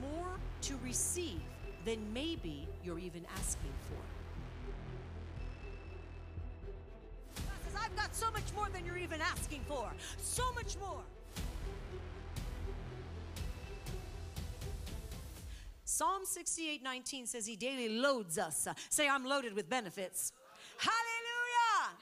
more to receive than maybe you're even asking for. Says, I've got so much more than you're even asking for. So much more. Psalm 68 19 says he daily loads us. Say, I'm loaded with benefits. Hallelujah!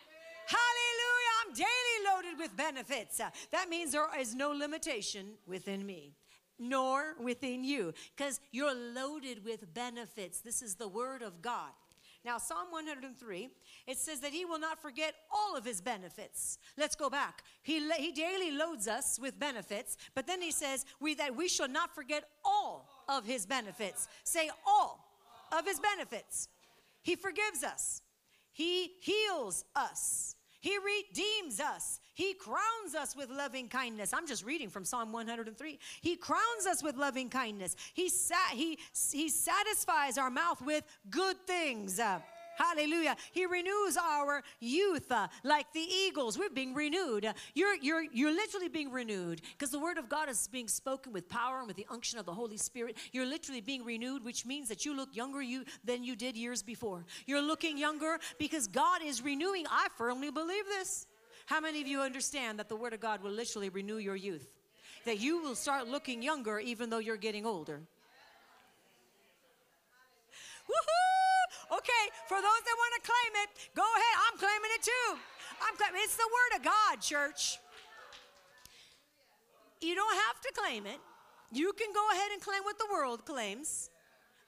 Hallelujah! I'm daily loaded with benefits. That means there is no limitation within me nor within you because you're loaded with benefits. This is the word of God. Now, Psalm 103, it says that he will not forget all of his benefits. Let's go back. He, he daily loads us with benefits, but then he says we, that we shall not forget all of his benefits. Say all of his benefits. He forgives us, he heals us. He redeems us. He crowns us with loving kindness. I'm just reading from Psalm 103. He crowns us with loving kindness. He, sa- he, he satisfies our mouth with good things. Uh, Hallelujah. He renews our youth uh, like the eagles. We're being renewed. You're, you're, you're literally being renewed because the word of God is being spoken with power and with the unction of the Holy Spirit. You're literally being renewed, which means that you look younger you, than you did years before. You're looking younger because God is renewing. I firmly believe this. How many of you understand that the Word of God will literally renew your youth? That you will start looking younger even though you're getting older. Woohoo! Okay, for those that want to claim it, go ahead. I'm claiming it too. I'm claiming it's the Word of God, church. You don't have to claim it. You can go ahead and claim what the world claims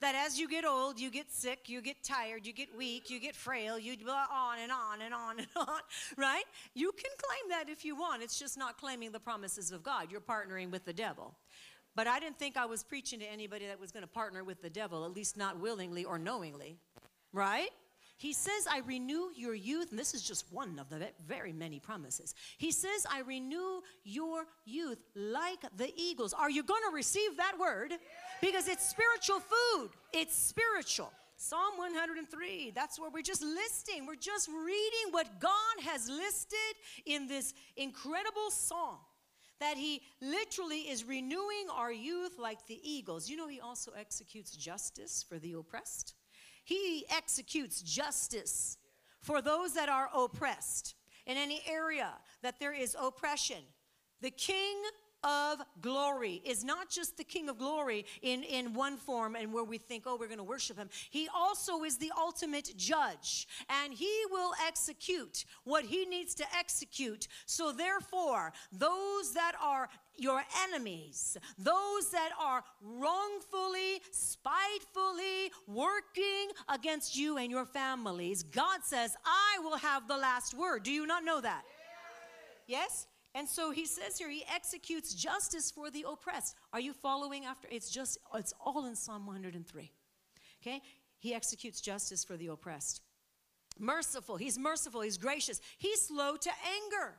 that as you get old, you get sick, you get tired, you get weak, you get frail, you go on and on and on and on, right? You can claim that if you want. It's just not claiming the promises of God. You're partnering with the devil. But I didn't think I was preaching to anybody that was going to partner with the devil, at least not willingly or knowingly, right? He says, I renew your youth, and this is just one of the very many promises. He says, I renew your youth like the eagles. Are you going to receive that word? Because it's spiritual food, it's spiritual. Psalm 103, that's where we're just listing. We're just reading what God has listed in this incredible song. That he literally is renewing our youth like the eagles. You know, he also executes justice for the oppressed. He executes justice for those that are oppressed in any area that there is oppression. The king of glory is not just the King of glory in, in one form and where we think, oh, we're going to worship him. He also is the ultimate judge and he will execute what he needs to execute. So, therefore, those that are your enemies, those that are wrongfully, spitefully working against you and your families, God says, I will have the last word. Do you not know that? Yes? And so he says here, he executes justice for the oppressed. Are you following after? It's just, it's all in Psalm 103. Okay? He executes justice for the oppressed. Merciful, he's merciful, he's gracious, he's slow to anger.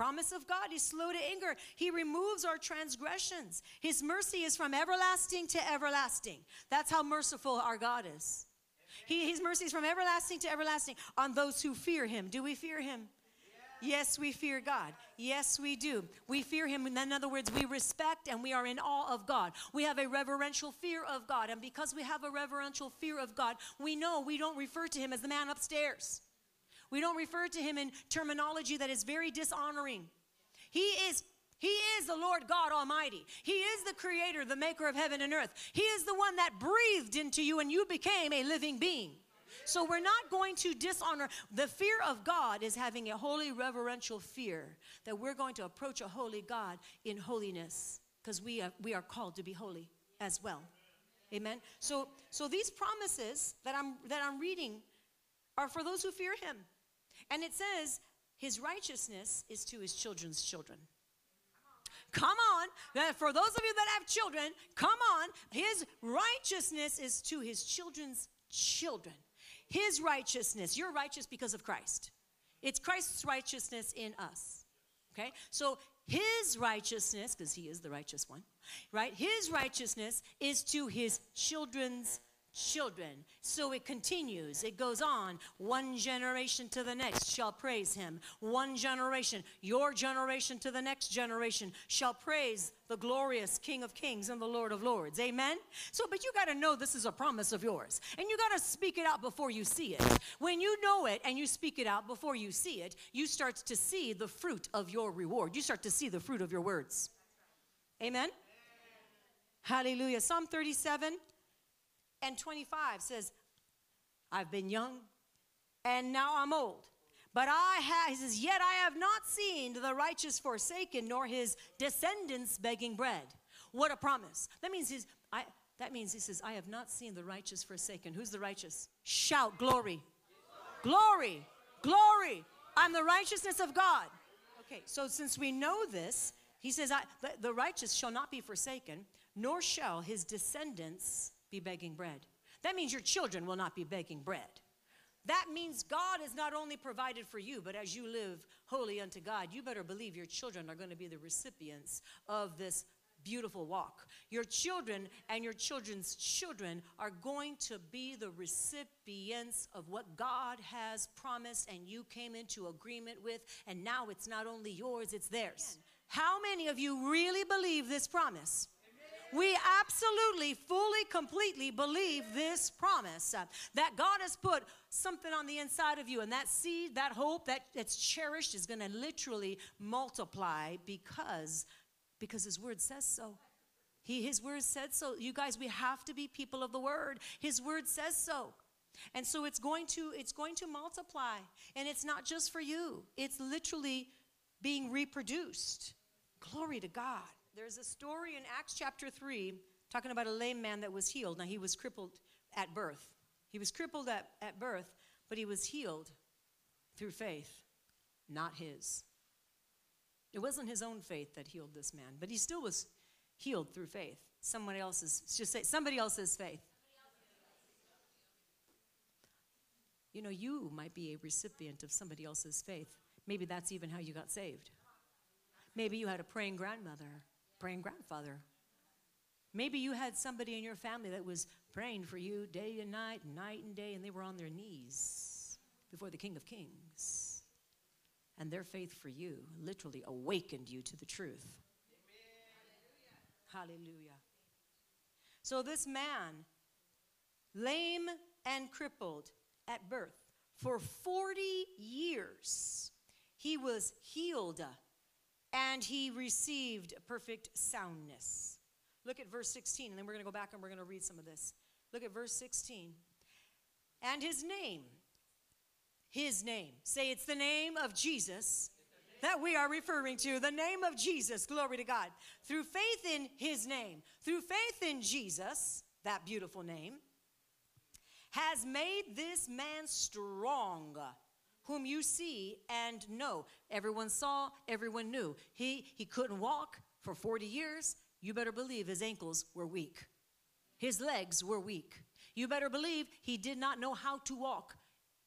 Promise of God, he's slow to anger. He removes our transgressions. His mercy is from everlasting to everlasting. That's how merciful our God is. He, his mercy is from everlasting to everlasting on those who fear him. Do we fear him? Yes, we fear God. Yes, we do. We fear Him. In other words, we respect and we are in awe of God. We have a reverential fear of God. And because we have a reverential fear of God, we know we don't refer to Him as the man upstairs. We don't refer to Him in terminology that is very dishonoring. He is he is the Lord God Almighty. He is the creator, the maker of heaven and earth. He is the one that breathed into you and you became a living being. So we're not going to dishonor. The fear of God is having a holy, reverential fear that we're going to approach a holy God in holiness because we are, we are called to be holy as well. Amen. So, so these promises that I'm, that I'm reading are for those who fear him. And it says, his righteousness is to his children's children. Come on. Uh, for those of you that have children, come on. His righteousness is to his children's children. His righteousness, you're righteous because of Christ. It's Christ's righteousness in us. Okay? So his righteousness, because he is the righteous one, right? His righteousness is to his children's children. So it continues, it goes on. One generation to the next shall praise him. One generation, your generation to the next generation shall praise the glorious King of Kings and the Lord of Lords. Amen? So, but you got to know this is a promise of yours. And you got to speak it out before you see it. When you know it and you speak it out before you see it, you start to see the fruit of your reward. You start to see the fruit of your words. Amen? Hallelujah. Psalm 37 and 25 says, I've been young and now I'm old. But I have, he says, yet I have not seen the righteous forsaken, nor his descendants begging bread. What a promise. That means he's, I, that means he says, I have not seen the righteous forsaken. Who's the righteous? Shout glory. Glory. Glory. I'm the righteousness of God. Okay, so since we know this, he says, I, the, the righteous shall not be forsaken, nor shall his descendants be begging bread. That means your children will not be begging bread. That means God has not only provided for you, but as you live holy unto God, you better believe your children are going to be the recipients of this beautiful walk. Your children and your children's children are going to be the recipients of what God has promised and you came into agreement with, and now it's not only yours, it's theirs. How many of you really believe this promise? We absolutely, fully, completely believe this promise uh, that God has put something on the inside of you, and that seed, that hope, that it's cherished is going to literally multiply because because His Word says so. He, his word said so. You guys, we have to be people of the word. His word says so. And so it's going to it's going to multiply. And it's not just for you. It's literally being reproduced. Glory to God. There's a story in Acts chapter 3 talking about a lame man that was healed. Now, he was crippled at birth. He was crippled at, at birth, but he was healed through faith, not his. It wasn't his own faith that healed this man, but he still was healed through faith. Someone else's, just say, somebody else's faith. You know, you might be a recipient of somebody else's faith. Maybe that's even how you got saved. Maybe you had a praying grandmother praying grandfather. Maybe you had somebody in your family that was praying for you day and night, night and day, and they were on their knees before the King of Kings. And their faith for you literally awakened you to the truth. Amen. Hallelujah. So, this man, lame and crippled at birth, for 40 years, he was healed and he received perfect soundness. Look at verse 16, and then we're going to go back and we're going to read some of this. Look at verse 16. And his name, his name, say it's the name of Jesus that we are referring to, the name of Jesus, glory to God. Through faith in his name, through faith in Jesus, that beautiful name, has made this man strong whom you see and know. Everyone saw, everyone knew. He, he couldn't walk for 40 years. You better believe his ankles were weak. His legs were weak. You better believe he did not know how to walk.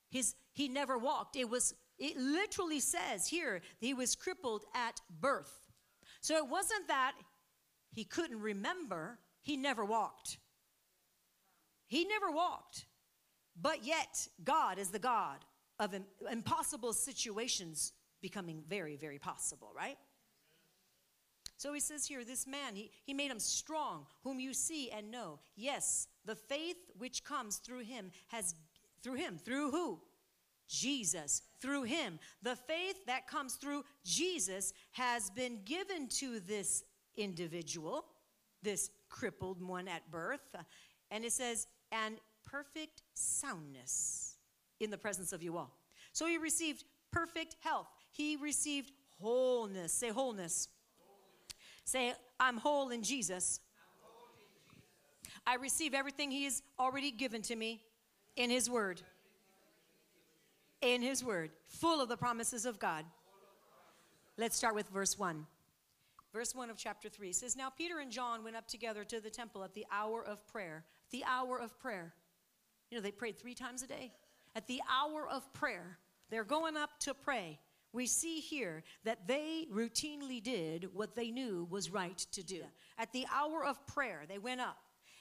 His, he never walked. It was, it literally says here, he was crippled at birth. So it wasn't that he couldn't remember, he never walked. He never walked. But yet, God is the God of impossible situations becoming very, very possible, right? So he says here, this man, he, he made him strong, whom you see and know. Yes, the faith which comes through him has, through him, through who? Jesus, through him. The faith that comes through Jesus has been given to this individual, this crippled one at birth. And it says, and perfect soundness in the presence of you all. So he received perfect health. He received wholeness. Say wholeness. wholeness. Say, I'm whole in Jesus. Whole in Jesus. I receive everything he has already given to me in his word. In his word, full of the promises of God. Let's start with verse 1. Verse 1 of chapter 3 says, Now Peter and John went up together to the temple at the hour of prayer. The hour of prayer. You know, they prayed three times a day at the hour of prayer, they're going up to pray. We see here that they routinely did what they knew was right to do. At the hour of prayer, they went up.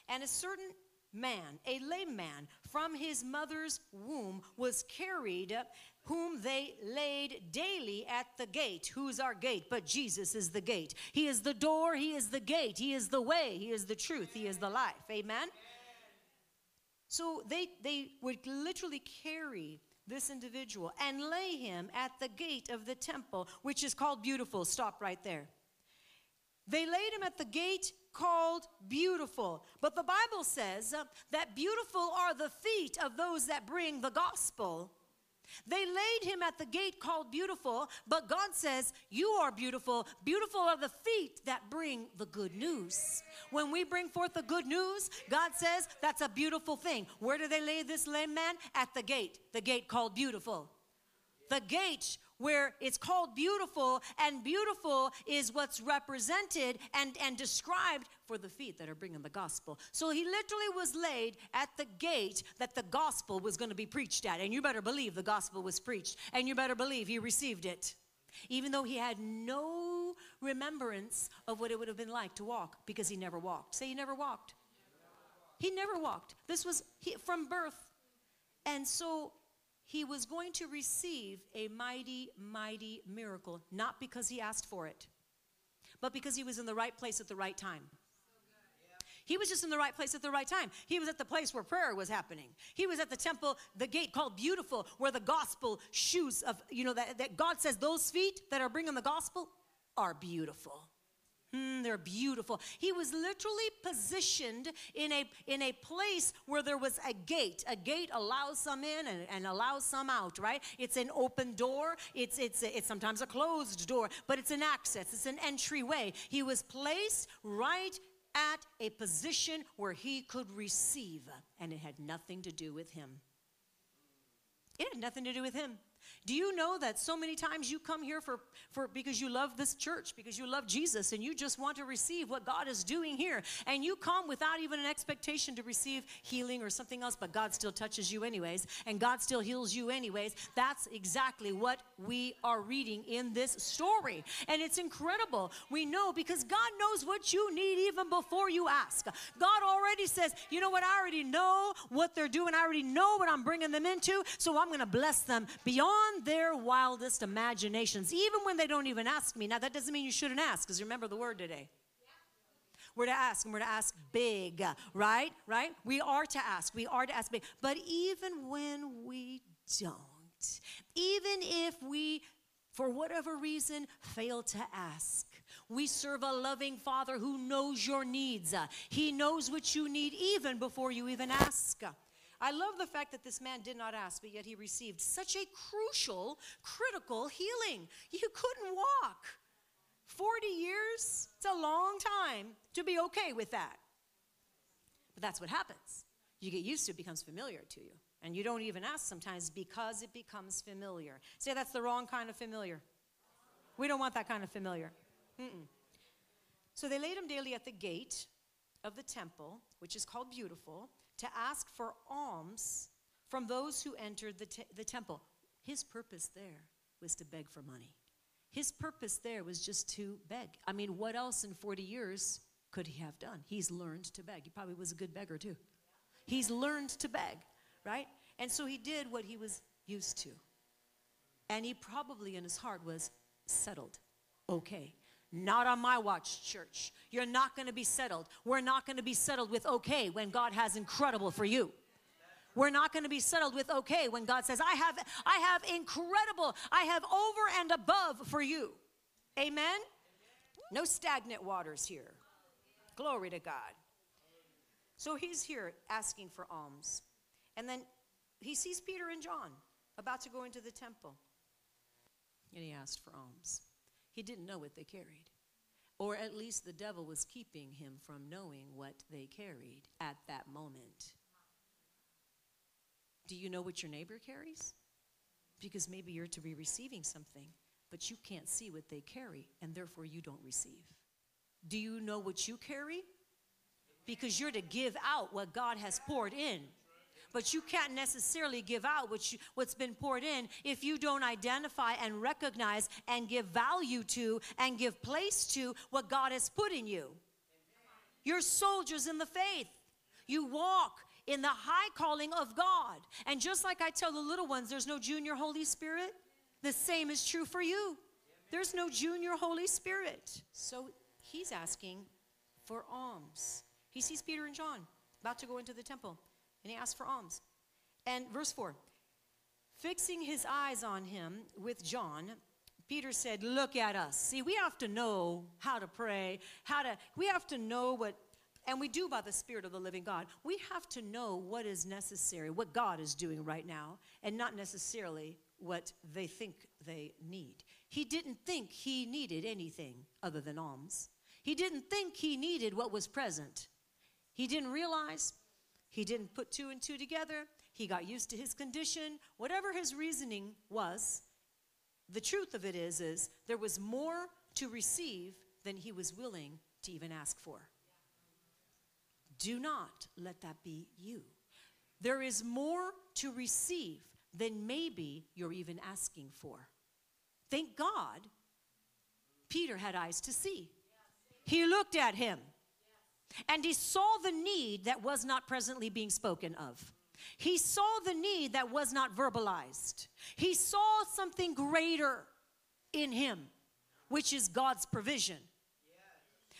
And a certain man, a lame man, from his mother's womb was carried, whom they laid daily at the gate. Who's our gate? But Jesus is the gate. He is the door, He is the gate, He is the way, He is the truth, He is the life. Amen? So they, they would literally carry this individual and lay him at the gate of the temple, which is called Beautiful. Stop right there. They laid him at the gate called Beautiful. But the Bible says uh, that beautiful are the feet of those that bring the gospel. They laid him at the gate called Beautiful, but God says, You are beautiful. Beautiful are the feet that bring the good news. When we bring forth the good news, God says that's a beautiful thing. Where do they lay this lame man? At the gate, the gate called Beautiful. The gate where it's called beautiful, and beautiful is what's represented and, and described for the feet that are bringing the gospel. So he literally was laid at the gate that the gospel was going to be preached at. And you better believe the gospel was preached, and you better believe he received it. Even though he had no remembrance of what it would have been like to walk because he never walked. Say he never walked. He never walked. This was from birth. And so he was going to receive a mighty, mighty miracle, not because he asked for it, but because he was in the right place at the right time. He was just in the right place at the right time. He was at the place where prayer was happening. He was at the temple, the gate called Beautiful, where the gospel shoes of, you know, that, that God says those feet that are bringing the gospel are beautiful. Mm, they're beautiful. He was literally positioned in a, in a place where there was a gate. A gate allows some in and, and allows some out, right? It's an open door. It's, it's, it's sometimes a closed door, but it's an access. It's an entryway. He was placed right at a position where he could receive, and it had nothing to do with him. It had nothing to do with him. Do you know that so many times you come here for, for because you love this church, because you love Jesus, and you just want to receive what God is doing here, and you come without even an expectation to receive healing or something else, but God still touches you anyways, and God still heals you anyways. That's exactly what we are reading in this story. And it's incredible. We know because God knows what you need even before you ask. God already says, you know what, I already know what they're doing, I already know what I'm bringing them into, so I'm going to bless them beyond beyond their wildest imaginations, even when they don't even ask me. Now, that doesn't mean you shouldn't ask, because remember the word today. We're to ask, and we're to ask big, right? Right? We are to ask. We are to ask big. But even when we don't, even if we, for whatever reason, fail to ask, we serve a loving Father who knows your needs. He knows what you need even before you even ask. I love the fact that this man did not ask, but yet he received such a crucial, critical healing. You couldn't walk. 40 years, it's a long time to be okay with that. But that's what happens. You get used to it, becomes familiar to you. And you don't even ask sometimes because it becomes familiar. Say that's the wrong kind of familiar. We don't want that kind of familiar. Mm-mm. So they laid him daily at the gate of the temple, which is called Beautiful, to ask for alms from those who entered the, te- the temple. His purpose there was to beg for money. His purpose there was just to beg. I mean, what else in 40 years could he have done? He's learned to beg. He probably was a good beggar too. He's learned to beg, right? And so he did what he was used to. And he probably in his heart was settled. Okay, not on my watch, church. You're not going to be settled. We're not going to be settled with okay when God has incredible for you. We're not going to be settled with okay when God says, I have, I have incredible, I have over and above for you. Amen? No stagnant waters here. Glory to God. So he's here asking for alms. And then he sees Peter and John about to go into the temple. And he asked for alms. He didn't know what they carried. Or at least the devil was keeping him from knowing what they carried at that moment. Do you know what your neighbor carries? Because maybe you're to be receiving something, but you can't see what they carry, and therefore you don't receive. Do you know what you carry? Because you're to give out what God has poured in but you can't necessarily give out what you, what's been poured in if you don't identify and recognize and give value to and give place to what God has put in you. You're soldiers in the faith. You walk in the high calling of God. And just like I tell the little ones, there's no junior Holy Spirit, the same is true for you. There's no junior Holy Spirit. So he's asking for alms. He sees Peter and John about to go into the temple, and he asked for alms. And verse 4 fixing his eyes on him with John, Peter said, Look at us. See, we have to know how to pray, how to, we have to know what, and we do by the Spirit of the living God. We have to know what is necessary, what God is doing right now, and not necessarily what they think they need. He didn't think he needed anything other than alms. He didn't think he needed what was present. He didn't realize, he didn't put two and two together. He got used to his condition. Whatever his reasoning was, the truth of it is is there was more to receive than he was willing to even ask for. Do not let that be you. There is more to receive than maybe you're even asking for. Thank God Peter had eyes to see. He looked at him and he saw the need that was not presently being spoken of. He saw the need that was not verbalized. He saw something greater in him, which is God's provision.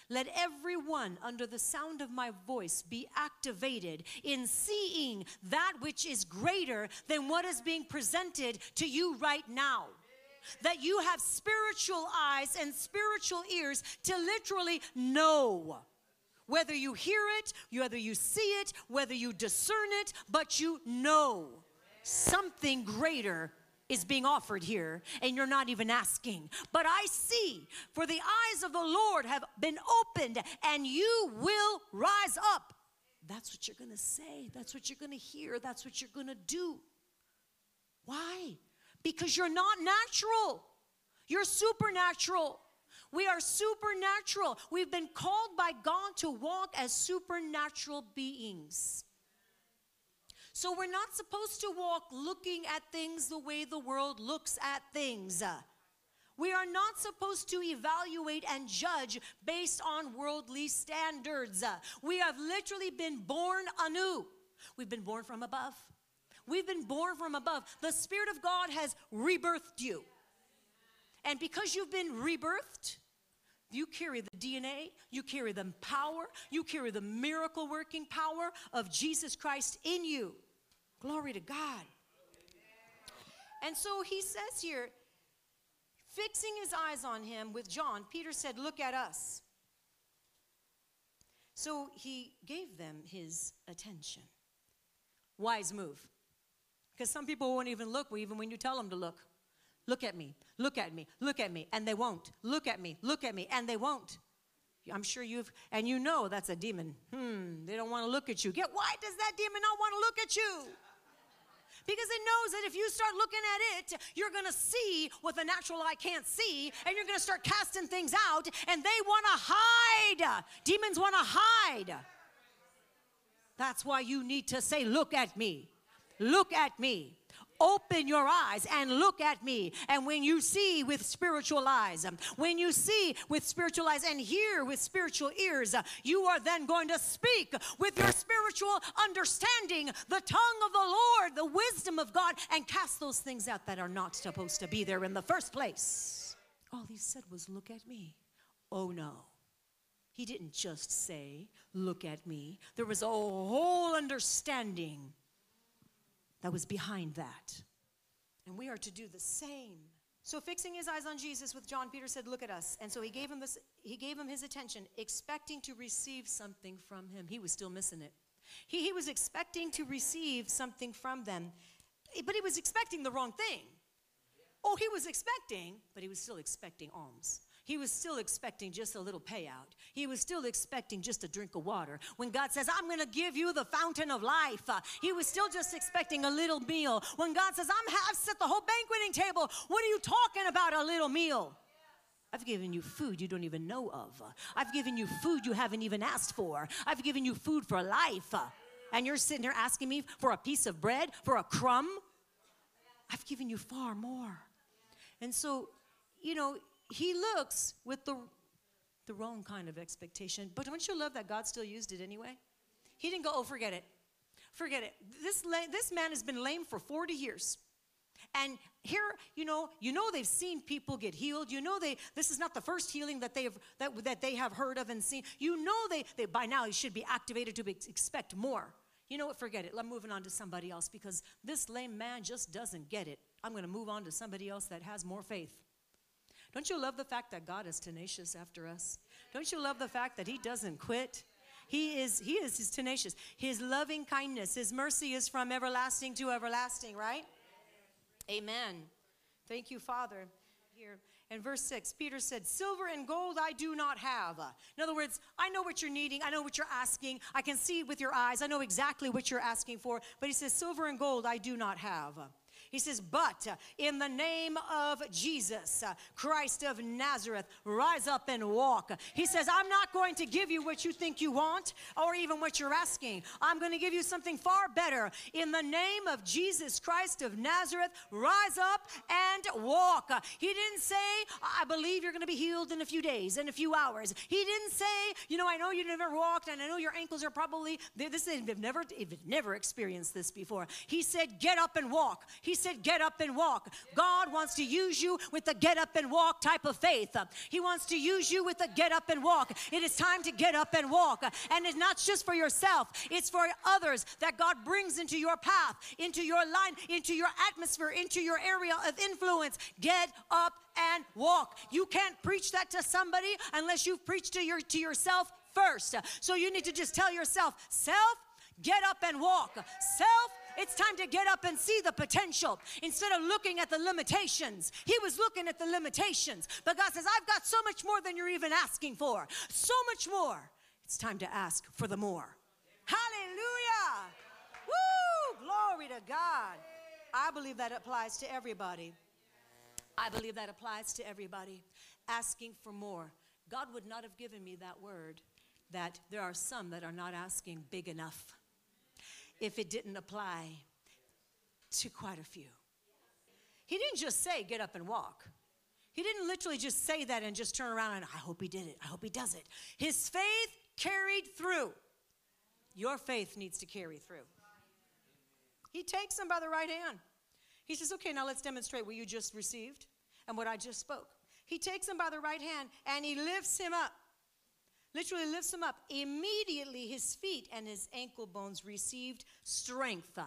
Let everyone under the sound of my voice be activated in seeing that which is greater than what is being presented to you right now. That you have spiritual eyes and spiritual ears to literally know whether you hear it, whether you see it, whether you discern it, but you know something greater is being offered here and you're not even asking. But I see, for the eyes of the Lord have been opened and you will rise up. That's what you're gonna say, that's what you're gonna hear, that's what you're gonna do. Why? Because you're not natural, you're supernatural. We are supernatural. We've been called by God to walk as supernatural beings. So we're not supposed to walk looking at things the way the world looks at things. We are not supposed to evaluate and judge based on worldly standards. We have literally been born anew. We've been born from above. We've been born from above. The Spirit of God has rebirthed you. And because you've been rebirthed, you carry the DNA, you carry the power, you carry the miracle working power of Jesus Christ in you. Glory to God. And so he says here, fixing his eyes on him with John, Peter said, Look at us. So he gave them his attention. Wise move. Because some people won't even look even when you tell them to look. Look at me, look at me, look at me, and they won't. Look at me, look at me, and they won't. I'm sure you've, and you know that's a demon. Hmm, they don't want to look at you. Get why does that demon not want to look at you? Because it knows that if you start looking at it, you're going to see what the natural eye can't see, and you're going to start casting things out, and they want to hide. Demons want to hide. That's why you need to say, Look at me. Look at me open your eyes and look at me. And when you see with spiritual eyes, um, when you see with spiritual eyes and hear with spiritual ears, uh, you are then going to speak with your spiritual understanding, the tongue of the Lord, the wisdom of God, and cast those things out that are not supposed to be there in the first place. All he said was, Look at me. Oh no. He didn't just say, Look at me. There was a whole understanding that was behind that. And we are to do the same. So fixing his eyes on Jesus with John Peter said, "Look at us." And so he gave him this he gave him his attention expecting to receive something from him. He was still missing it. He, he was expecting to receive something from them. But he was expecting the wrong thing. Oh, he was expecting, but he was still expecting alms. He was still expecting just a little payout. He was still expecting just a drink of water. When God says, I'm going to give you the fountain of life, uh, he was still just expecting a little meal. When God says, I'm, I've set the whole banqueting table, what are you talking about, a little meal? I've given you food you don't even know of. I've given you food you haven't even asked for. I've given you food for life. And you're sitting there asking me for a piece of bread, for a crumb. I've given you far more. And so, you know, he looks with the, the wrong kind of expectation. But don't you love that God still used it anyway? He didn't go, oh, forget it. Forget it. This, this man has been lame for 40 years. And here, you know, you know they've seen people get healed. You know they this is not the first healing that they have that, that they have heard of and seen. You know they, they by now should be activated to be, expect more. You know what? Forget it. I'm moving on to somebody else because this lame man just doesn't get it. I'm going to move on to somebody else that has more faith. Don't you love the fact that God is tenacious after us? Don't you love the fact that He doesn't quit? He is, he is He's tenacious. His loving kindness, His mercy is from everlasting to everlasting, right? Amen. Thank you, Father. Here in verse 6, Peter said, Silver and gold I do not have. In other words, I know what you're needing. I know what you're asking. I can see with your eyes. I know exactly what you're asking for. But he says, Silver and gold I do not have. He says, But uh, in the name of Jesus, uh, Christ of Nazareth, rise up and walk. He says, I'm not going to give you what you think you want or even what you're asking. I'm going to give you something far better. In the name of Jesus Christ of Nazareth, rise up and walk. He didn't say, I believe you're going to be healed in a few days, in a few hours. He didn't say, you know, I know you never walked and I know your ankles are probably, this, they've never, they've never experienced this before. He said, get up and walk. He said, Get up and walk. God wants to use you with the get up and walk type of faith. He wants to use you with the get up and walk. It is time to get up and walk. And it's not just for yourself, it's for others that God brings into your path, into your line, into your atmosphere, into your area of influence. Get up and walk. You can't preach that to somebody unless you've preached to your to yourself first. So you need to just tell yourself, self, get up and walk. Self, it's time to get up and see the potential instead of looking at the limitations. He was looking at the limitations. But God says, I've got so much more than you're even asking for. So much more. It's time to ask for the more. Hallelujah. Woo! Glory to God. I believe that applies to everybody. I believe that applies to everybody. Asking for more. God would not have given me that word that there are some that are not asking big enough if it didn't apply to quite a few. He didn't just say, get up and walk. He didn't literally just say that and just turn around and, I hope he did it. I hope he does it. His faith carried through. Your faith needs to carry through. He takes him by the right hand. He says, Okay, now let's demonstrate what you just received and what I just spoke. He takes him by the right hand and he lifts him up literally lifts him up. Immediately his feet and his ankle bones received strength.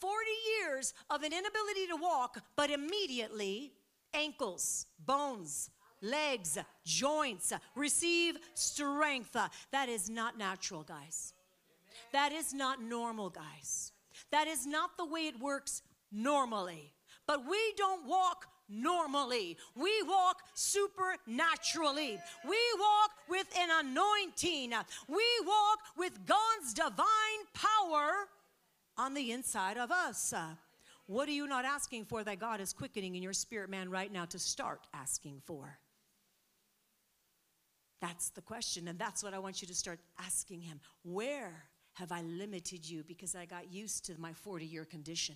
40 years of an inability to walk, but immediately ankles, bones, legs, joints receive strength. That is not natural, guys. That is not normal, guys. That is not the way it works normally. But we don't walk normally. We walk supernaturally. We walk with an anointing. We walk with God's divine power on the inside of us. What are you not asking for that God is quickening in your spirit man right now to start asking for? That's the question, and that's what I want you to start asking Him. Where have I limited you because I got used to my 40 year condition?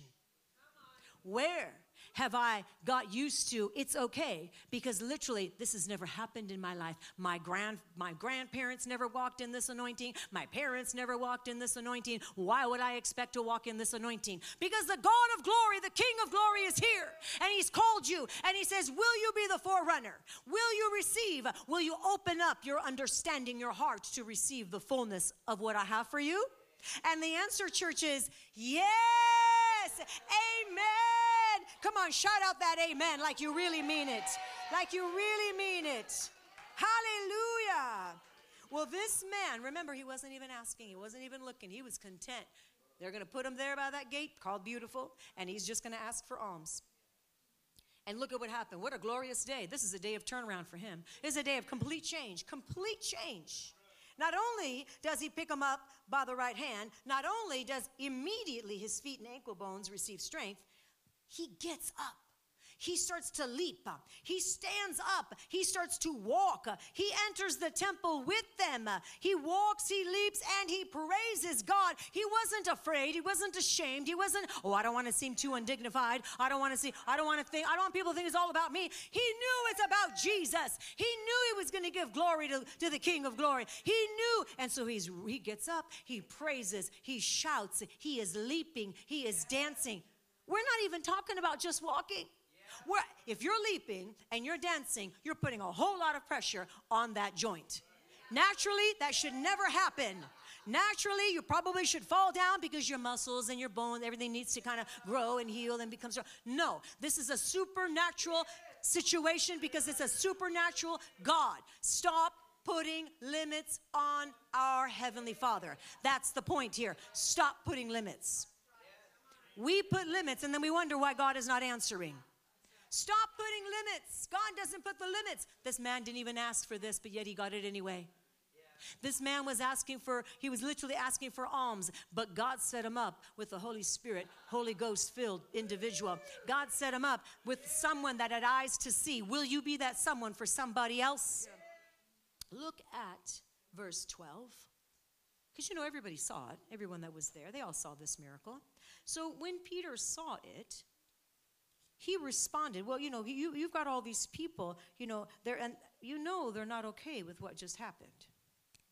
Where have I got used to it's okay because literally this has never happened in my life. My grand my grandparents never walked in this anointing. My parents never walked in this anointing. Why would I expect to walk in this anointing? Because the God of glory, the King of glory is here and he's called you and he says, "Will you be the forerunner? Will you receive? Will you open up your understanding, your heart to receive the fullness of what I have for you?" And the answer church is, "Yes! Amen." Come on, shout out that amen like you really mean it. Like you really mean it. Hallelujah. Well, this man, remember, he wasn't even asking, he wasn't even looking, he was content. They're going to put him there by that gate called Beautiful, and he's just going to ask for alms. And look at what happened. What a glorious day. This is a day of turnaround for him. It's a day of complete change, complete change. Not only does he pick him up by the right hand, not only does immediately his feet and ankle bones receive strength, he gets up. he starts to leap. He stands up. He starts to walk. He enters the temple with them. He walks, he leaps, and he praises God. He wasn't afraid. He wasn't ashamed. He wasn't, oh, I don't want to seem too undignified. I don't want to see, I don't want to think, I don't want people to think it's all about me. He knew it's about Jesus. He knew he was going to give glory to, to the King of glory. He knew. And so he's, he gets up, he praises, he shouts, he is leaping, he is dancing. We're not even talking about just walking. We're, if you're leaping and you're dancing, you're putting a whole lot of pressure on that joint. Naturally, that should never happen. Naturally, you probably should fall down because your muscles and your bones, everything needs to kind of grow and heal and become strong. No, this is a supernatural situation because it's a supernatural God. Stop putting limits on our Heavenly Father. That's the point here. Stop putting limits. We put limits and then we wonder why God is not answering. Stop putting limits. God doesn't put the limits. This man didn't even ask for this, but yet he got it anyway. This man was asking for, he was literally asking for alms, but God set him up with the Holy Spirit, Holy Ghost filled individual. God set him up with someone that had eyes to see. Will you be that someone for somebody else? Look at verse 12. Because you know, everybody saw it, everyone that was there, they all saw this miracle. So when Peter saw it, he responded, Well, you know, you, you've got all these people, you know, they're, and you know they're not okay with what just happened.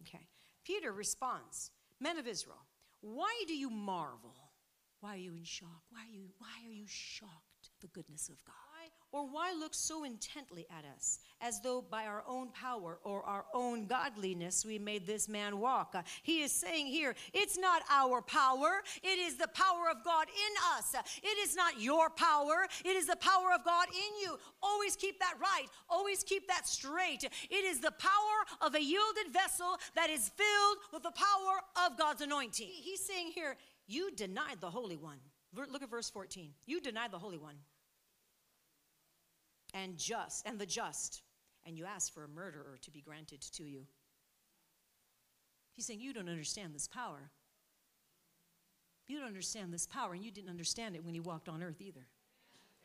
Okay. Peter responds, Men of Israel, why do you marvel? Why are you in shock? Why are you, why are you shocked the goodness of God? Or why look so intently at us, as though by our own power or our own godliness we made this man walk? Uh, he is saying here, it's not our power, it is the power of God in us. It is not your power, it is the power of God in you. Always keep that right, always keep that straight. It is the power of a yielded vessel that is filled with the power of God's anointing. He's saying here, you denied the Holy One. Look at verse 14. You denied the Holy One and just and the just and you ask for a murderer to be granted to you. He's saying you don't understand this power. You don't understand this power and you didn't understand it when he walked on earth either.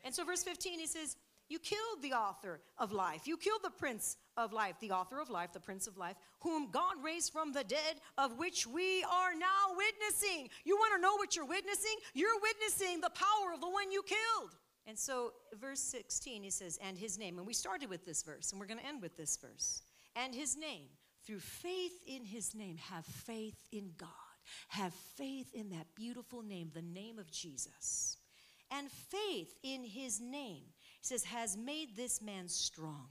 And so verse 15 he says you killed the author of life. You killed the prince of life the author of life the prince of life whom god raised from the dead of which we are now witnessing. You want to know what you're witnessing? You're witnessing the power of the one you killed and so, verse 16, he says, and his name. And we started with this verse, and we're going to end with this verse. And his name, through faith in his name, have faith in God. Have faith in that beautiful name, the name of Jesus. And faith in his name, he says, has made this man strong.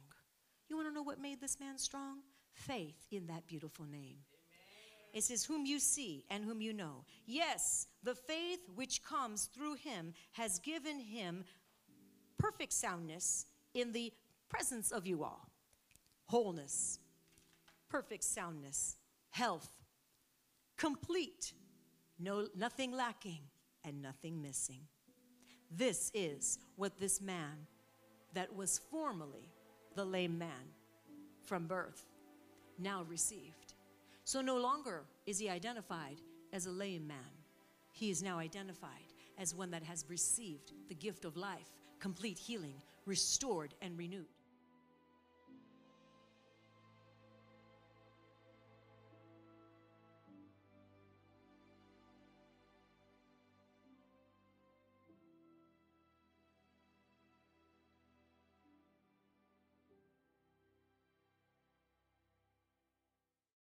You want to know what made this man strong? Faith in that beautiful name. It says, Whom you see and whom you know. Yes, the faith which comes through him has given him perfect soundness in the presence of you all. Wholeness, perfect soundness, health, complete, no, nothing lacking and nothing missing. This is what this man that was formerly the lame man from birth now received. So no longer is he identified as a lame man. He is now identified as one that has received the gift of life complete healing, restored and renewed.